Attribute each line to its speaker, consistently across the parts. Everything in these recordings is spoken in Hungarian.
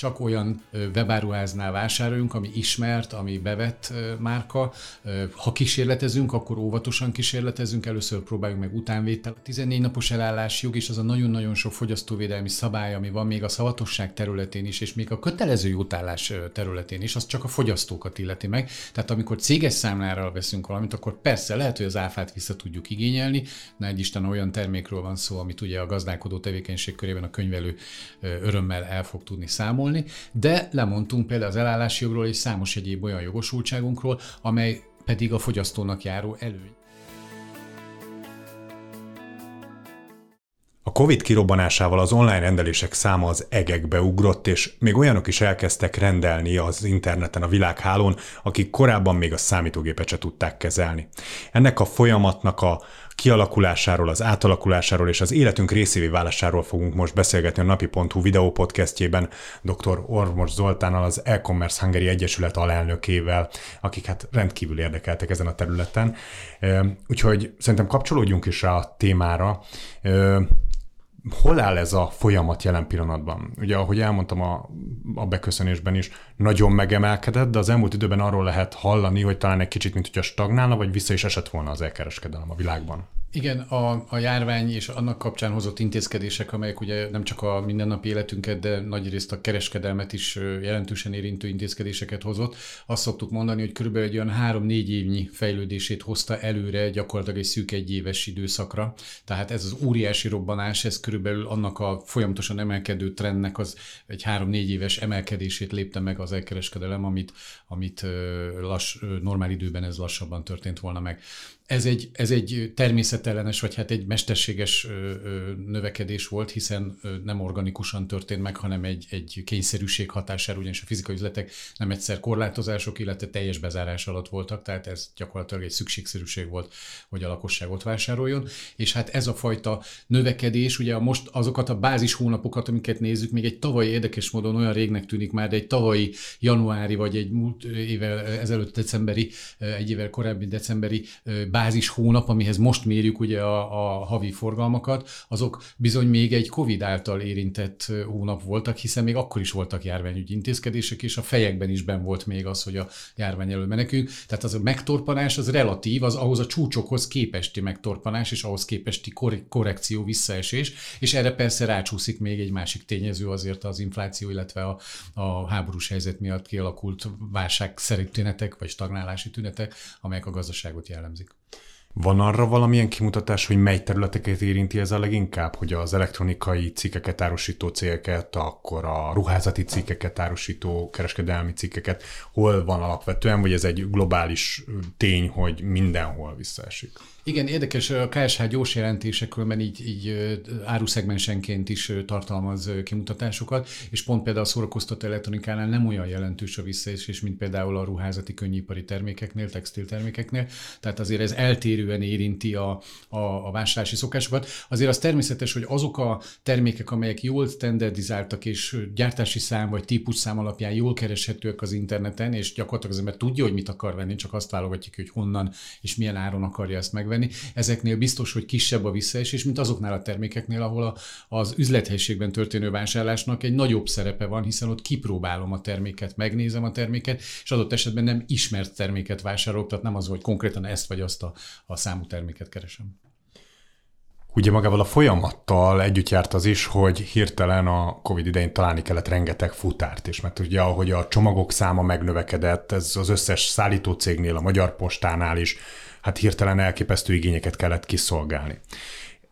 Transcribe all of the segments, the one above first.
Speaker 1: csak olyan webáruháznál vásároljunk, ami ismert, ami bevett márka. Ha kísérletezünk, akkor óvatosan kísérletezünk, először próbáljuk meg utánvétel. A 14 napos elállás jog és az a nagyon-nagyon sok fogyasztóvédelmi szabály, ami van még a szavatosság területén is, és még a kötelező jutállás területén is, az csak a fogyasztókat illeti meg. Tehát amikor céges számlára veszünk valamit, akkor persze lehet, hogy az áfát vissza tudjuk igényelni, na egy Isten olyan termékről van szó, amit ugye a gazdálkodó tevékenység körében a könyvelő örömmel el fog tudni számolni, számolni, de lemondtunk például az elállási jogról és számos egyéb olyan jogosultságunkról, amely pedig a fogyasztónak járó előny.
Speaker 2: A Covid kirobbanásával az online rendelések száma az egekbe ugrott, és még olyanok is elkezdtek rendelni az interneten a világhálón, akik korábban még a számítógépet se tudták kezelni. Ennek a folyamatnak a kialakulásáról, az átalakulásáról és az életünk részévé válásáról fogunk most beszélgetni a napi.hu videó podcastjében dr. Ormos Zoltánnal, az e-commerce Hungary Egyesület alelnökével, akik hát rendkívül érdekeltek ezen a területen. Úgyhogy szerintem kapcsolódjunk is rá a témára hol áll ez a folyamat jelen pillanatban? Ugye, ahogy elmondtam a, a beköszönésben is, nagyon megemelkedett, de az elmúlt időben arról lehet hallani, hogy talán egy kicsit, mint hogyha stagnálna, vagy vissza is esett volna az elkereskedelem a világban.
Speaker 1: Igen, a, a járvány és annak kapcsán hozott intézkedések, amelyek ugye nem csak a mindennapi életünket, de nagyrészt a kereskedelmet is jelentősen érintő intézkedéseket hozott. Azt szoktuk mondani, hogy körülbelül egy olyan három-négy évnyi fejlődését hozta előre gyakorlatilag egy szűk egyéves időszakra. Tehát ez az óriási robbanás, ez körülbelül annak a folyamatosan emelkedő trendnek az egy három-négy éves emelkedését lépte meg az elkereskedelem, amit, amit lass, normál időben ez lassabban történt volna meg ez egy, ez egy természetellenes, vagy hát egy mesterséges növekedés volt, hiszen nem organikusan történt meg, hanem egy, egy kényszerűség hatására, ugyanis a fizikai üzletek nem egyszer korlátozások, illetve teljes bezárás alatt voltak, tehát ez gyakorlatilag egy szükségszerűség volt, hogy a lakosságot vásároljon. És hát ez a fajta növekedés, ugye most azokat a bázis hónapokat, amiket nézzük, még egy tavalyi érdekes módon olyan régnek tűnik már, de egy tavalyi januári, vagy egy múlt évvel ezelőtt decemberi, egy évvel korábbi decemberi bázis hónap, amihez most mérjük ugye a, a havi forgalmakat, azok bizony még egy COVID által érintett hónap voltak, hiszen még akkor is voltak járványügyi intézkedések, és a fejekben is ben volt még az, hogy a járvány elől menekünk. Tehát az a megtorpanás az relatív, az ahhoz a csúcsokhoz képesti megtorpanás, és ahhoz képesti korrekció, visszaesés, és erre persze rácsúszik még egy másik tényező azért az infláció, illetve a, a háborús helyzet miatt kialakult válságszerű tünetek, vagy stagnálási tünetek, amelyek a gazdaságot jellemzik.
Speaker 2: Van arra valamilyen kimutatás, hogy mely területeket érinti ez a leginkább, hogy az elektronikai cikkeket árusító cégeket, akkor a ruházati cikkeket árusító kereskedelmi cikkeket, hol van alapvetően, vagy ez egy globális tény, hogy mindenhol visszaesik?
Speaker 1: Igen, érdekes, a KSH gyors jelentésekről, mert így, így áruszegmensenként is tartalmaz kimutatásokat, és pont például a szórakoztató elektronikánál nem olyan jelentős a visszaesés, mint például a ruházati könnyipari termékeknél, textiltermékeknél, tehát azért ez eltérően érinti a, a, a vásárlási szokásokat. Azért az természetes, hogy azok a termékek, amelyek jól standardizáltak és gyártási szám vagy típusszám alapján jól kereshetőek az interneten, és gyakorlatilag az ember tudja, hogy mit akar venni, csak azt válogatjuk, hogy honnan és milyen áron akarja ezt megvenni, venni. Ezeknél biztos, hogy kisebb a visszaesés, mint azoknál a termékeknél, ahol a, az üzlethelységben történő vásárlásnak egy nagyobb szerepe van, hiszen ott kipróbálom a terméket, megnézem a terméket, és adott esetben nem ismert terméket vásárolok, tehát nem az, hogy konkrétan ezt vagy azt a, a számú terméket keresem.
Speaker 2: Ugye magával a folyamattal együtt járt az is, hogy hirtelen a Covid idején találni kellett rengeteg futárt, és mert ugye ahogy a csomagok száma megnövekedett, ez az összes szállítócégnél, a Magyar Postánál is hát hirtelen elképesztő igényeket kellett kiszolgálni.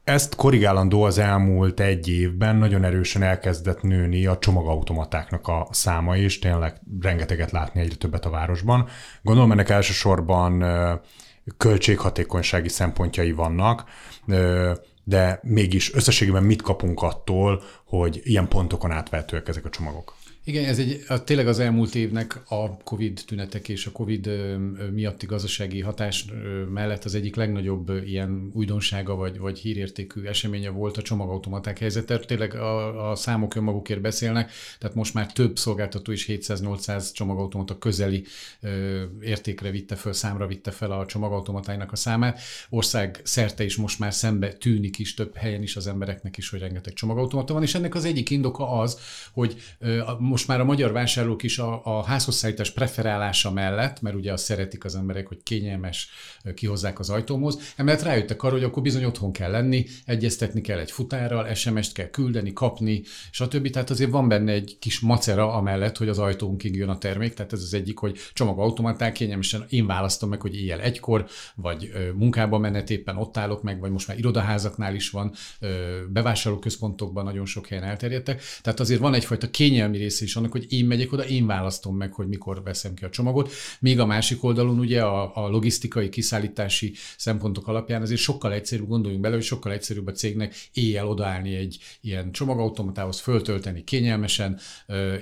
Speaker 2: Ezt korrigálandó az elmúlt egy évben nagyon erősen elkezdett nőni a csomagautomatáknak a száma is, tényleg rengeteget látni egyre többet a városban. Gondolom ennek elsősorban költséghatékonysági szempontjai vannak, de mégis összességében mit kapunk attól, hogy ilyen pontokon átvehetőek ezek a csomagok?
Speaker 1: Igen, ez egy, a, tényleg az elmúlt évnek a COVID tünetek és a COVID miatti gazdasági hatás mellett az egyik legnagyobb ilyen újdonsága vagy, vagy hírértékű eseménye volt a csomagautomaták helyzete. Tényleg a, a számok önmagukért beszélnek, tehát most már több szolgáltató is 700-800 csomagautomata közeli ö, értékre vitte fel, számra vitte fel a csomagautomatáinak a számát. Ország szerte is most már szembe tűnik is több helyen is az embereknek is, hogy rengeteg csomagautomata van, és ennek az egyik indoka az, hogy most már a magyar vásárlók is a, a házhozszállítás preferálása mellett, mert ugye azt szeretik az emberek, hogy kényelmes, kihozzák az ajtómhoz, emellett rájöttek arra, hogy akkor bizony otthon kell lenni, egyeztetni kell egy futárral, SMS-t kell küldeni, kapni, stb. Tehát azért van benne egy kis macera amellett, hogy az ajtónkig jön a termék, tehát ez az egyik, hogy csomagautomaták kényelmesen én választom meg, hogy éjjel egykor, vagy munkába menet éppen ott állok meg, vagy most már irodaházaknál is van, bevásárlóközpontokban nagyon sok helyen elterjedtek. Tehát azért van egyfajta kényelmi része is annak, hogy én megyek oda, én választom meg, hogy mikor veszem ki a csomagot. Még a másik oldalon ugye a, a logisztikai, kiszállítási szempontok alapján azért sokkal egyszerűbb, gondoljunk bele, hogy sokkal egyszerűbb a cégnek éjjel odaállni egy ilyen csomagautomatához, föltölteni kényelmesen,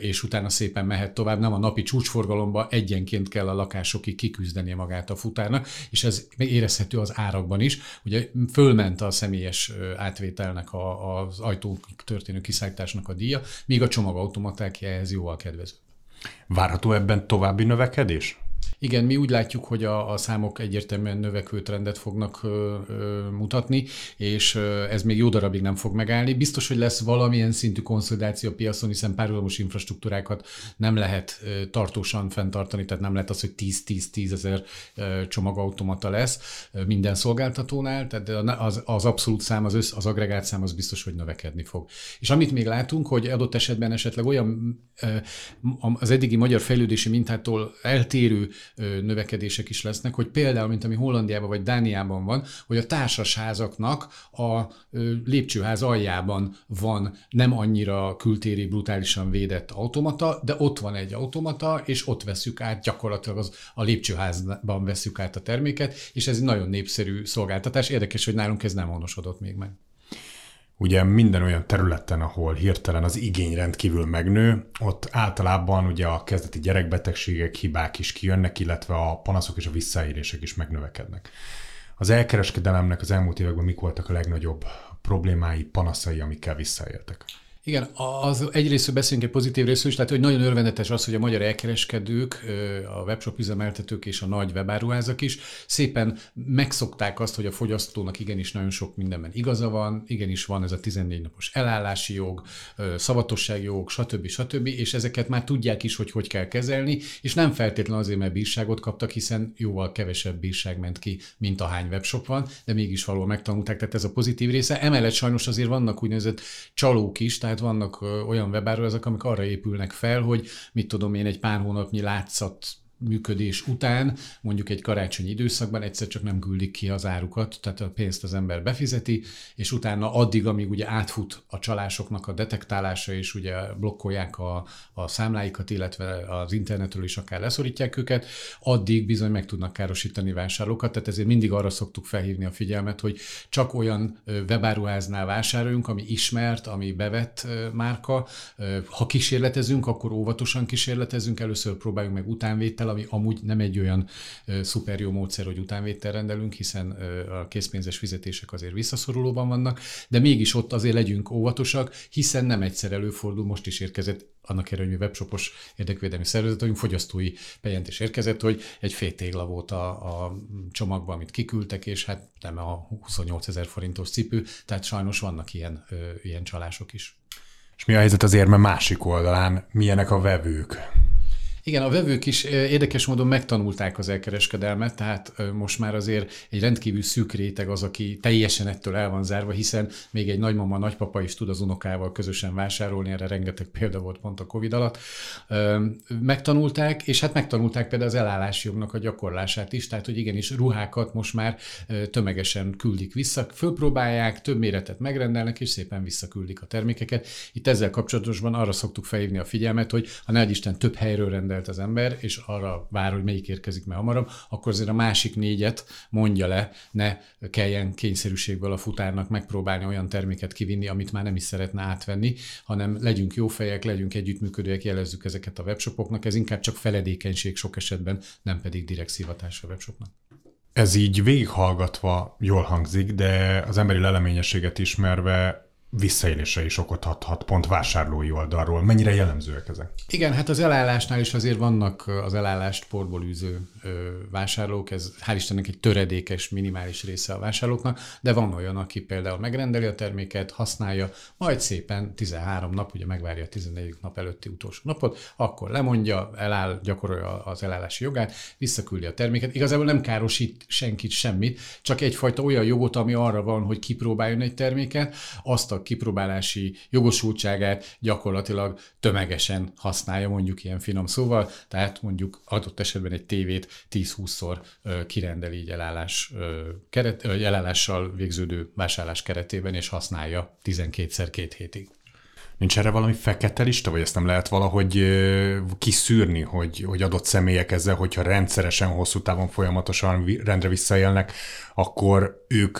Speaker 1: és utána szépen mehet tovább. Nem a napi csúcsforgalomba egyenként kell a lakásokig kiküzdenie magát a futárnak, és ez érezhető az árakban is. Ugye fölment a személyes átvételnek a, az ajtó történő kiszállításnak a díja, míg a csomagautomaták ehhez jóval kedvező.
Speaker 2: Várható ebben további növekedés?
Speaker 1: Igen, mi úgy látjuk, hogy a, a számok egyértelműen növekvő trendet fognak ö, ö, mutatni, és ö, ez még jó darabig nem fog megállni. Biztos, hogy lesz valamilyen szintű konszolidáció a piacon, hiszen párhuzamos infrastruktúrákat nem lehet ö, tartósan fenntartani, tehát nem lehet az, hogy 10-10-10 ezer csomagautomata lesz minden szolgáltatónál, tehát az, az abszolút szám, az, össz, az agregát szám az biztos, hogy növekedni fog. És amit még látunk, hogy adott esetben esetleg olyan az eddigi magyar fejlődési mintától eltérő növekedések is lesznek, hogy például, mint ami Hollandiában vagy Dániában van, hogy a társasházaknak a lépcsőház aljában van nem annyira kültéri, brutálisan védett automata, de ott van egy automata, és ott veszük át, gyakorlatilag az, a lépcsőházban veszük át a terméket, és ez egy nagyon népszerű szolgáltatás. Érdekes, hogy nálunk ez nem honosodott még meg.
Speaker 2: Ugye minden olyan területen, ahol hirtelen az igény rendkívül megnő, ott általában ugye a kezdeti gyerekbetegségek, hibák is kijönnek, illetve a panaszok és a visszaérések is megnövekednek. Az elkereskedelemnek az elmúlt években mik voltak a legnagyobb problémái, panaszai, amikkel visszaéltek?
Speaker 1: Igen, az egyrészt beszélünk egy pozitív részről is, tehát hogy nagyon örvendetes az, hogy a magyar elkereskedők, a webshop üzemeltetők és a nagy webáruházak is szépen megszokták azt, hogy a fogyasztónak igenis nagyon sok mindenben igaza van, igenis van ez a 14 napos elállási jog, szavatossági jog, stb. stb. és ezeket már tudják is, hogy hogy kell kezelni, és nem feltétlenül azért, mert bírságot kaptak, hiszen jóval kevesebb bírság ment ki, mint a hány webshop van, de mégis való megtanulták, tehát ez a pozitív része. Emellett sajnos azért vannak úgynevezett csalók is, tehát tehát vannak olyan webáruházak, amik arra épülnek fel, hogy mit tudom én, egy pár hónapnyi látszat működés után, mondjuk egy karácsonyi időszakban egyszer csak nem küldik ki az árukat, tehát a pénzt az ember befizeti, és utána addig, amíg ugye átfut a csalásoknak a detektálása, és ugye blokkolják a, a számláikat, illetve az internetről is akár leszorítják őket, addig bizony meg tudnak károsítani vásárlókat, tehát ezért mindig arra szoktuk felhívni a figyelmet, hogy csak olyan webáruháznál vásároljunk, ami ismert, ami bevett márka. Ha kísérletezünk, akkor óvatosan kísérletezünk, először próbáljunk meg utánvétel, ami amúgy nem egy olyan szuper jó módszer, hogy utánvétel rendelünk, hiszen a készpénzes fizetések azért visszaszorulóban vannak, de mégis ott azért legyünk óvatosak, hiszen nem egyszer előfordul, most is érkezett annak erre, hogy webshopos érdekvédelmi szervezet vagyunk, fogyasztói bejelentés érkezett, hogy egy fél tégla volt a, a csomagban, amit kiküldtek, és hát nem a 28 ezer forintos cipő, tehát sajnos vannak ilyen, ö, ilyen csalások is.
Speaker 2: És mi a helyzet az érme másik oldalán? Milyenek a vevők?
Speaker 1: Igen, a vevők is érdekes módon megtanulták az elkereskedelmet, tehát most már azért egy rendkívül szűk réteg az, aki teljesen ettől el van zárva, hiszen még egy nagymama, nagypapa is tud az unokával közösen vásárolni, erre rengeteg példa volt pont a Covid alatt. Megtanulták, és hát megtanulták például az elállási jognak a gyakorlását is, tehát hogy igenis ruhákat most már tömegesen küldik vissza, fölpróbálják, több méretet megrendelnek, és szépen visszaküldik a termékeket. Itt ezzel kapcsolatosban arra szoktuk felhívni a figyelmet, hogy ha ne Isten több helyről rendel rendelt az ember, és arra vár, hogy melyik érkezik meg hamarabb, akkor azért a másik négyet mondja le, ne kelljen kényszerűségből a futárnak megpróbálni olyan terméket kivinni, amit már nem is szeretne átvenni, hanem legyünk jó fejek, legyünk együttműködőek, jelezzük ezeket a webshopoknak, ez inkább csak feledékenység sok esetben, nem pedig direkt szivatás a webshopnak.
Speaker 2: Ez így végighallgatva jól hangzik, de az emberi leleményességet ismerve visszaélésre is okot adhat pont vásárlói oldalról. Mennyire jellemzőek ezek?
Speaker 1: Igen, hát az elállásnál is azért vannak az elállást porból űző vásárlók, ez hál' Istennek egy töredékes, minimális része a vásárlóknak, de van olyan, aki például megrendeli a terméket, használja, majd szépen 13 nap, ugye megvárja a 14. nap előtti utolsó napot, akkor lemondja, eláll, gyakorolja az elállási jogát, visszaküldi a terméket. Igazából nem károsít senkit semmit, csak egyfajta olyan jogot, ami arra van, hogy kipróbáljon egy terméket, azt a kipróbálási jogosultságát gyakorlatilag tömegesen használja, mondjuk ilyen finom szóval, tehát mondjuk adott esetben egy tévét 10-20-szor kirendel így elállás, keret, elállással végződő vásárlás keretében, és használja 12-szer két hétig.
Speaker 2: Nincs erre valami fekete lista, vagy ezt nem lehet valahogy kiszűrni, hogy, hogy adott személyek ezzel, hogyha rendszeresen, hosszú távon folyamatosan rendre visszaélnek, akkor ők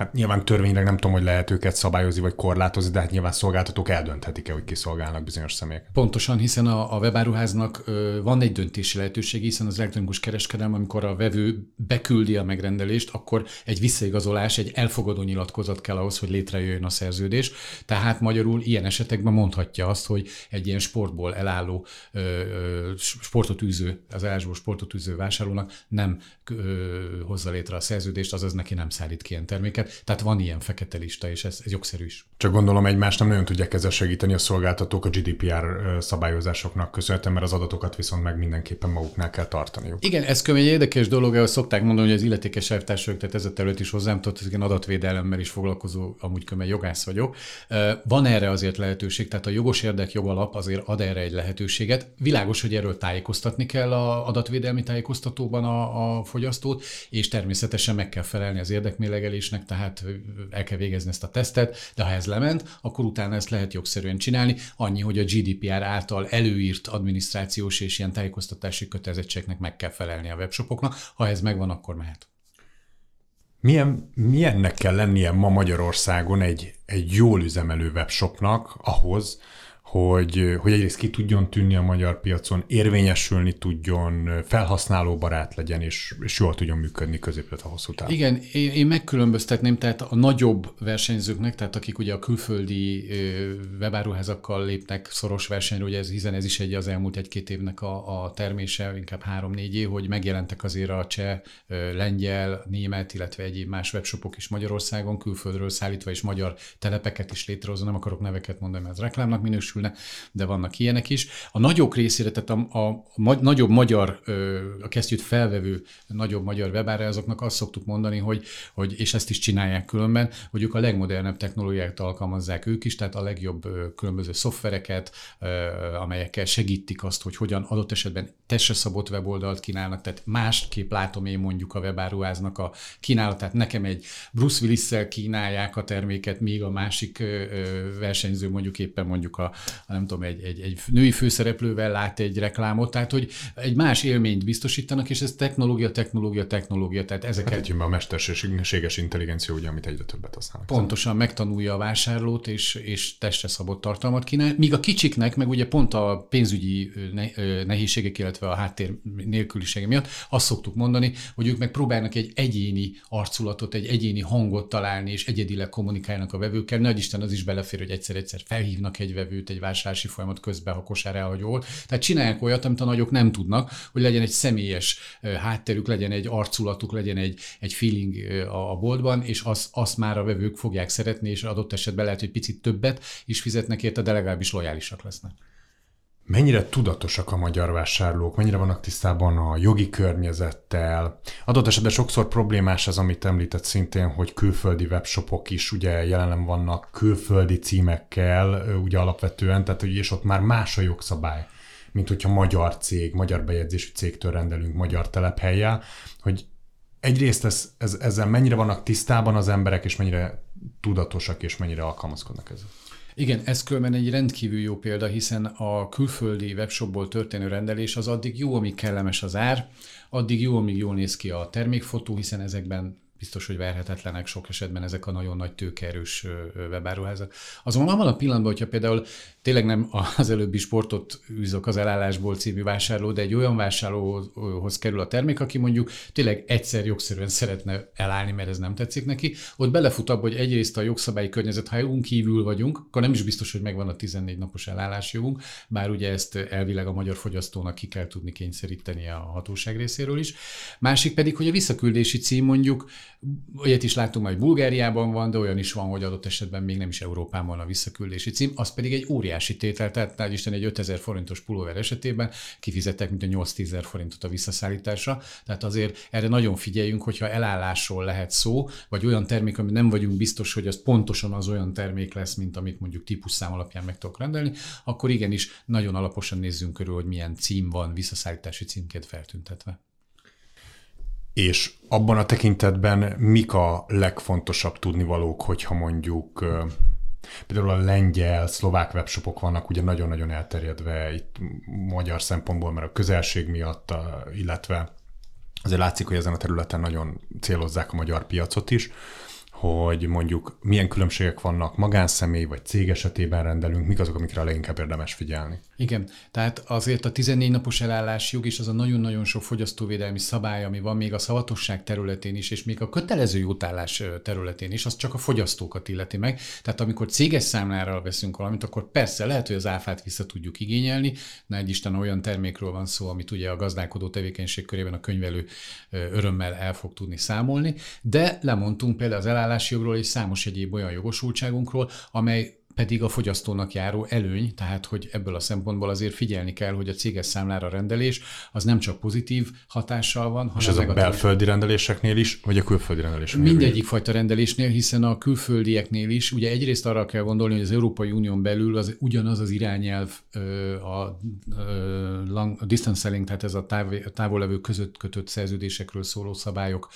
Speaker 2: Hát nyilván törvényleg nem tudom, hogy lehet őket szabályozni vagy korlátozni, de hát nyilván szolgáltatók eldönthetik-e, hogy kiszolgálnak bizonyos személyek.
Speaker 1: Pontosan, hiszen a, a webáruháznak van egy döntési lehetőség, hiszen az elektronikus kereskedelem, amikor a vevő beküldi a megrendelést, akkor egy visszaigazolás, egy elfogadó nyilatkozat kell ahhoz, hogy létrejöjjön a szerződés. Tehát magyarul ilyen esetekben mondhatja azt, hogy egy ilyen sportból elálló, sportot űző, az elállásból sportot űző vásárlónak nem hozza létre a szerződést, azaz neki nem szállít ki ilyen terméket tehát van ilyen fekete lista, és ez, ez jogszerű is.
Speaker 2: Csak gondolom egymást nem nagyon tudják ezzel segíteni a szolgáltatók a GDPR szabályozásoknak köszönhetően, mert az adatokat viszont meg mindenképpen maguknál kell tartaniuk.
Speaker 1: Igen, ez egy érdekes dolog, ahogy szokták mondani, hogy az illetékes elvtársak, tehát ez a terület is hozzám tudott, hogy adatvédelemmel is foglalkozó, amúgy kömmel jogász vagyok. Van erre azért lehetőség, tehát a jogos érdek jogalap azért ad erre egy lehetőséget. Világos, hogy erről tájékoztatni kell a adatvédelmi tájékoztatóban a, a fogyasztót, és természetesen meg kell felelni az érdekmélegelésnek, tehát tehát el kell végezni ezt a tesztet, de ha ez lement, akkor utána ezt lehet jogszerűen csinálni, annyi, hogy a GDPR által előírt adminisztrációs és ilyen tájékoztatási kötelezettségnek meg kell felelni a webshopoknak, ha ez megvan, akkor mehet.
Speaker 2: Milyen, milyennek kell lennie ma Magyarországon egy, egy jól üzemelő webshopnak ahhoz, hogy, hogy egyrészt ki tudjon tűnni a magyar piacon, érvényesülni tudjon, felhasználóbarát legyen, és, és jól tudjon működni középlet a hosszú távon.
Speaker 1: Igen, én, én megkülönböztetném, tehát a nagyobb versenyzőknek, tehát akik ugye a külföldi webáruházakkal lépnek szoros versenyre, ugye ez, hiszen ez is egy az elmúlt egy-két évnek a, a termése, inkább három-négy év, hogy megjelentek azért a cseh, lengyel, német, illetve egyéb más webshopok is Magyarországon, külföldről szállítva és magyar telepeket is létrehozva, nem akarok neveket mondani, mert ez reklámnak minősül, érvényesülne, de vannak ilyenek is. A nagyok részére, tehát a, a, a nagyobb magyar, a kesztyűt felvevő nagyobb magyar webárazóknak azt szoktuk mondani, hogy, hogy, és ezt is csinálják különben, hogy ők a legmodernebb technológiákat alkalmazzák ők is, tehát a legjobb különböző szoftvereket, amelyekkel segítik azt, hogy hogyan adott esetben testre szabott weboldalt kínálnak, tehát másképp látom én mondjuk a webáruháznak a kínálatát. Nekem egy Bruce willis kínálják a terméket, míg a másik versenyző mondjuk éppen mondjuk a, nem tudom, egy, egy, egy női főszereplővel lát egy reklámot, tehát hogy egy más élményt biztosítanak, és ez technológia, technológia, technológia, tehát ezeket... Hát
Speaker 2: a mesterséges intelligencia, ugye, amit egyre többet használnak.
Speaker 1: Pontosan megtanulja a vásárlót, és, és testre szabott tartalmat kínál, míg a kicsiknek, meg ugye pont a pénzügyi nehézségek, illetve a háttér nélkülisége miatt azt szoktuk mondani, hogy ők meg próbálnak egy egyéni arculatot, egy egyéni hangot találni, és egyedileg kommunikálnak a vevőkkel. Nagy Isten az is belefér, hogy egyszer-egyszer felhívnak egy vevőt, egy vásárlási folyamat közben, ha kosár elhagyó Tehát csinálják olyat, amit a nagyok nem tudnak, hogy legyen egy személyes hátterük, legyen egy arculatuk, legyen egy, egy feeling a boltban, és azt, azt már a vevők fogják szeretni, és adott esetben lehet, hogy picit többet is fizetnek érte, de legalábbis lojálisak lesznek.
Speaker 2: Mennyire tudatosak a magyar vásárlók, mennyire vannak tisztában a jogi környezettel. Adott esetben sokszor problémás az, amit említett szintén, hogy külföldi webshopok is ugye jelen vannak külföldi címekkel, ugye alapvetően, tehát és ott már más a jogszabály, mint hogyha magyar cég, magyar bejegyzésű cégtől rendelünk magyar telephelyjel, hogy egyrészt ez, ez, ezzel mennyire vannak tisztában az emberek, és mennyire tudatosak, és mennyire alkalmazkodnak ezzel.
Speaker 1: Igen, ez különben egy rendkívül jó példa, hiszen a külföldi webshopból történő rendelés az addig jó, amíg kellemes az ár, addig jó, amíg jól néz ki a termékfotó, hiszen ezekben biztos, hogy verhetetlenek sok esetben ezek a nagyon nagy tőkerős webáruházak. Azonban abban a pillanatban, hogyha például tényleg nem az előbbi sportot űzök az elállásból című vásárló, de egy olyan vásárlóhoz kerül a termék, aki mondjuk tényleg egyszer jogszerűen szeretne elállni, mert ez nem tetszik neki, ott belefut abba, hogy egyrészt a jogszabályi környezet, ha jogunk kívül vagyunk, akkor nem is biztos, hogy megvan a 14 napos elállási jogunk, bár ugye ezt elvileg a magyar fogyasztónak ki kell tudni kényszeríteni a hatóság részéről is. Másik pedig, hogy a visszaküldési cím mondjuk Olyat is láttunk hogy Bulgáriában van, de olyan is van, hogy adott esetben még nem is Európában van a visszaküldési cím, az pedig egy óriási tétel, tehát nagy Isten egy 5000 forintos pulóver esetében kifizettek mint a 8 10 forintot a visszaszállításra, tehát azért erre nagyon figyeljünk, hogyha elállásról lehet szó, vagy olyan termék, ami nem vagyunk biztos, hogy az pontosan az olyan termék lesz, mint amit mondjuk típusszám alapján meg tudok rendelni, akkor igenis nagyon alaposan nézzünk körül, hogy milyen cím van visszaszállítási címként feltüntetve.
Speaker 2: És abban a tekintetben mik a legfontosabb tudnivalók, hogyha mondjuk Például a lengyel, szlovák webshopok vannak ugye nagyon-nagyon elterjedve itt magyar szempontból, mert a közelség miatt, illetve azért látszik, hogy ezen a területen nagyon célozzák a magyar piacot is hogy mondjuk milyen különbségek vannak magánszemély vagy cég esetében rendelünk, mik azok, amikre leginkább érdemes figyelni.
Speaker 1: Igen, tehát azért a 14 napos elállás jog is az a nagyon-nagyon sok fogyasztóvédelmi szabály, ami van még a szavatosság területén is, és még a kötelező jótállás területén is, az csak a fogyasztókat illeti meg. Tehát amikor céges számlára veszünk valamit, akkor persze lehet, hogy az áfát vissza tudjuk igényelni, na egy Isten olyan termékről van szó, amit ugye a gazdálkodó tevékenység körében a könyvelő örömmel el fog tudni számolni, de lemondtunk például az elállási jogról és számos egyéb olyan jogosultságunkról, amely pedig a fogyasztónak járó előny, tehát hogy ebből a szempontból azért figyelni kell, hogy a céges számlára rendelés az nem csak pozitív hatással van, hanem
Speaker 2: És ez a belföldi rendeléseknél is, vagy a külföldi rendeléseknél?
Speaker 1: Mindegyik fajta rendelésnél, hiszen a külföldieknél is, ugye egyrészt arra kell gondolni, hogy az Európai Unión belül az ugyanaz az irányelv a, a distance selling, tehát ez a táv, távollevő között kötött szerződésekről szóló szabályok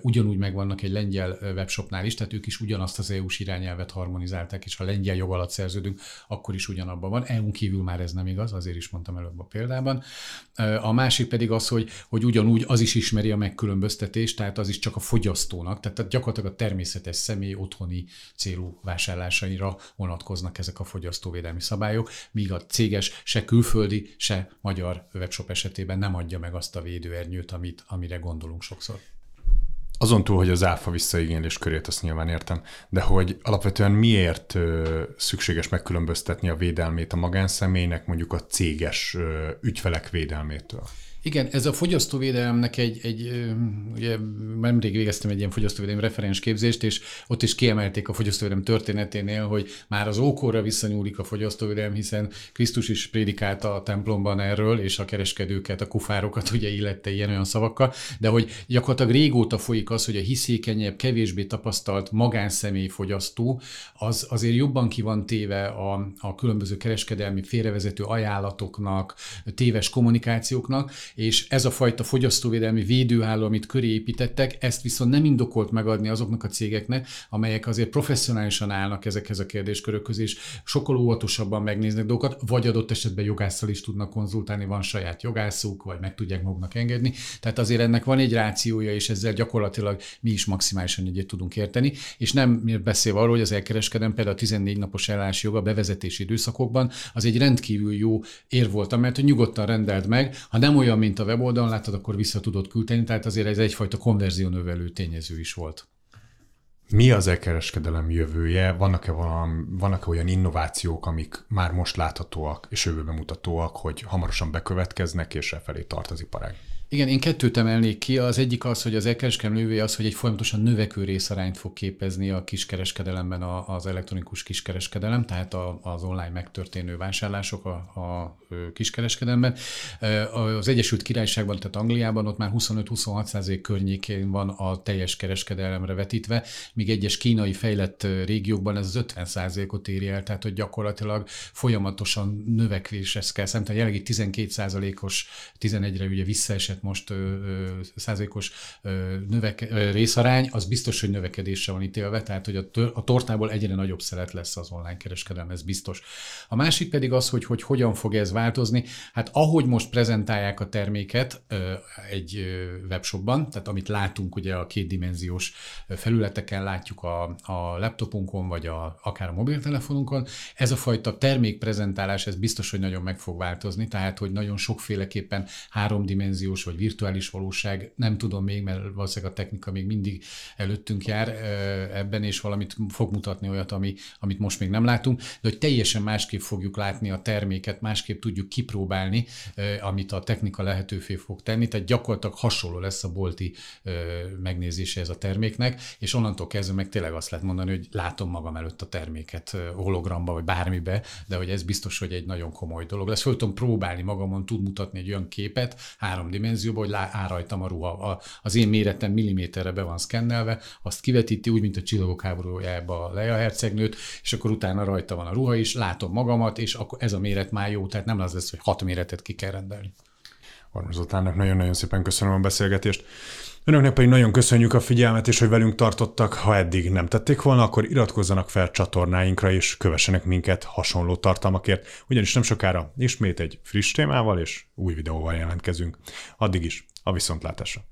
Speaker 1: ugyanúgy megvannak egy lengyel webshopnál is, tehát ők is ugyanazt az EU-s irányelvet harmonizálták, és a lengyel jog alatt szerződünk, akkor is ugyanabban van. EU-n kívül már ez nem igaz, azért is mondtam előbb a példában. A másik pedig az, hogy, hogy ugyanúgy az is ismeri a megkülönböztetést, tehát az is csak a fogyasztónak, tehát gyakorlatilag a természetes személy otthoni célú vásárlásaira vonatkoznak ezek a fogyasztóvédelmi szabályok, míg a céges se külföldi, se magyar webshop esetében nem adja meg azt a védőernyőt, amit, amire gondolunk sokszor.
Speaker 2: Azon túl, hogy az áfa visszaigénylés körét, azt nyilván értem, de hogy alapvetően miért ö, szükséges megkülönböztetni a védelmét a magánszemélynek mondjuk a céges ö, ügyfelek védelmétől?
Speaker 1: Igen, ez a fogyasztóvédelemnek egy, egy ugye nemrég végeztem egy ilyen fogyasztóvédelmi referens képzést, és ott is kiemelték a fogyasztóvédelem történeténél, hogy már az ókorra visszanyúlik a fogyasztóvédelem, hiszen Krisztus is prédikálta a templomban erről, és a kereskedőket, a kufárokat ugye illette ilyen-olyan szavakkal, de hogy gyakorlatilag régóta folyik az, hogy a hiszékenyebb, kevésbé tapasztalt magánszemély fogyasztó, az azért jobban ki van téve a, a különböző kereskedelmi félrevezető ajánlatoknak, téves kommunikációknak, és ez a fajta fogyasztóvédelmi védőháló, amit köré építettek, ezt viszont nem indokolt megadni azoknak a cégeknek, amelyek azért professzionálisan állnak ezekhez a kérdéskörökhöz, és sokkal óvatosabban megnéznek dolgokat, vagy adott esetben jogásszal is tudnak konzultálni, van saját jogászuk, vagy meg tudják maguknak engedni. Tehát azért ennek van egy rációja, és ezzel gyakorlatilag mi is maximálisan egyet tudunk érteni, és nem beszél arról, hogy az elkereskedem például a 14 napos ellási joga bevezetési időszakokban az egy rendkívül jó ér volt, mert hogy nyugodtan rendelt meg, ha nem olyan, mint a weboldalon láttad, akkor vissza tudod küldeni, tehát azért ez egyfajta konverziónövelő tényező is volt.
Speaker 2: Mi az e-kereskedelem jövője? Vannak-e, valami, vannak-e olyan innovációk, amik már most láthatóak és jövőben mutatóak, hogy hamarosan bekövetkeznek, és e felé tart az iparág?
Speaker 1: Igen, én kettőt emelnék ki. Az egyik az, hogy az elkereskedelem nővé az, hogy egy folyamatosan növekvő részarányt fog képezni a kiskereskedelemben az elektronikus kiskereskedelem, tehát az online megtörténő vásárlások a, a kiskereskedelemben. Az Egyesült Királyságban, tehát Angliában ott már 25-26% környékén van a teljes kereskedelemre vetítve, míg egyes kínai fejlett régiókban ez az 50 ot éri el, tehát hogy gyakorlatilag folyamatosan növekvéshez kell számítani. Jelenleg 12 os 11-re ugye visszaesett lett most százalékos növeke, részarány, az biztos, hogy növekedésre van ítélve, tehát hogy a, a tortából egyre nagyobb szeret lesz az online kereskedelem, ez biztos. A másik pedig az, hogy, hogy hogyan fog ez változni. Hát ahogy most prezentálják a terméket egy webshopban, tehát amit látunk ugye a kétdimenziós felületeken, látjuk a, a laptopunkon, vagy a, akár a mobiltelefonunkon, ez a fajta termékprezentálás, ez biztos, hogy nagyon meg fog változni, tehát hogy nagyon sokféleképpen háromdimenziós vagy virtuális valóság, nem tudom még, mert valószínűleg a technika még mindig előttünk jár ebben, és valamit fog mutatni olyat, ami, amit most még nem látunk, de hogy teljesen másképp fogjuk látni a terméket, másképp tudjuk kipróbálni, amit a technika lehetővé fog tenni, tehát gyakorlatilag hasonló lesz a bolti megnézése ez a terméknek, és onnantól kezdve meg tényleg azt lehet mondani, hogy látom magam előtt a terméket hologramba, vagy bármibe, de hogy ez biztos, hogy egy nagyon komoly dolog lesz. Föl tudom próbálni magamon, tud mutatni egy olyan képet három dimenzióban, hogy áll rajtam a ruha. Az én méretem milliméterre be van szkennelve, azt kivetíti úgy, mint a csillagok háborújába a Leia hercegnőt, és akkor utána rajta van a ruha is, látom magamat, és akkor ez a méret már jó, tehát nem az lesz, hogy hat méretet ki kell rendelni.
Speaker 2: Armazottának nagyon-nagyon szépen köszönöm a beszélgetést. Önöknek pedig nagyon köszönjük a figyelmet, és hogy velünk tartottak. Ha eddig nem tették volna, akkor iratkozzanak fel csatornáinkra, és kövessenek minket hasonló tartalmakért, ugyanis nem sokára ismét egy friss témával és új videóval jelentkezünk. Addig is a viszontlátásra!